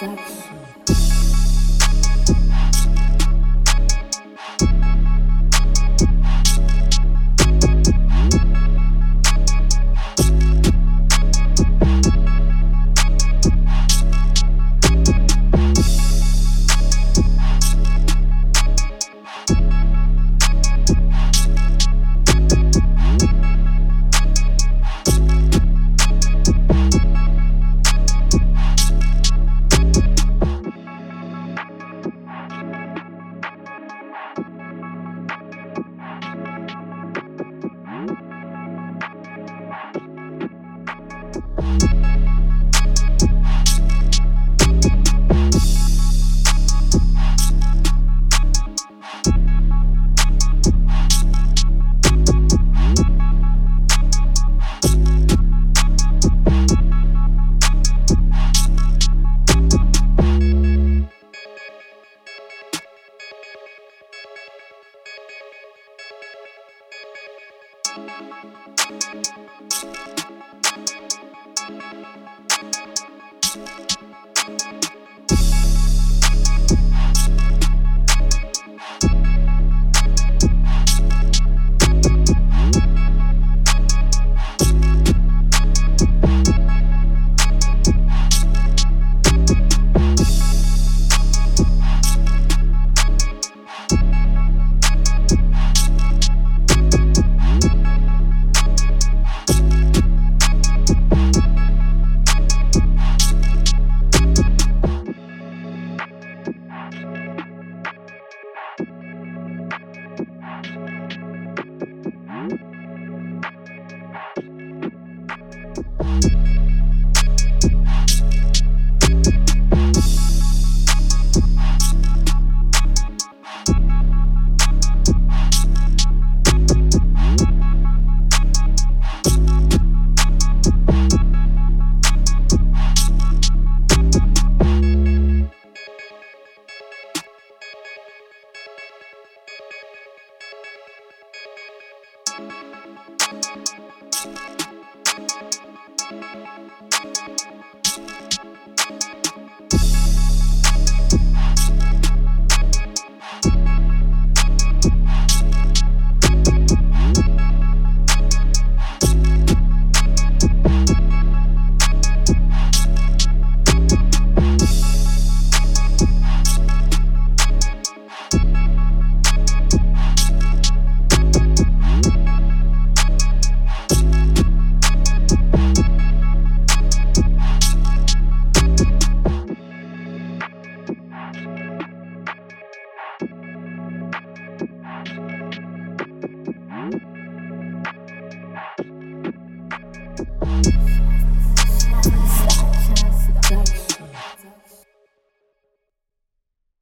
Satisfaction. Thank you. Thank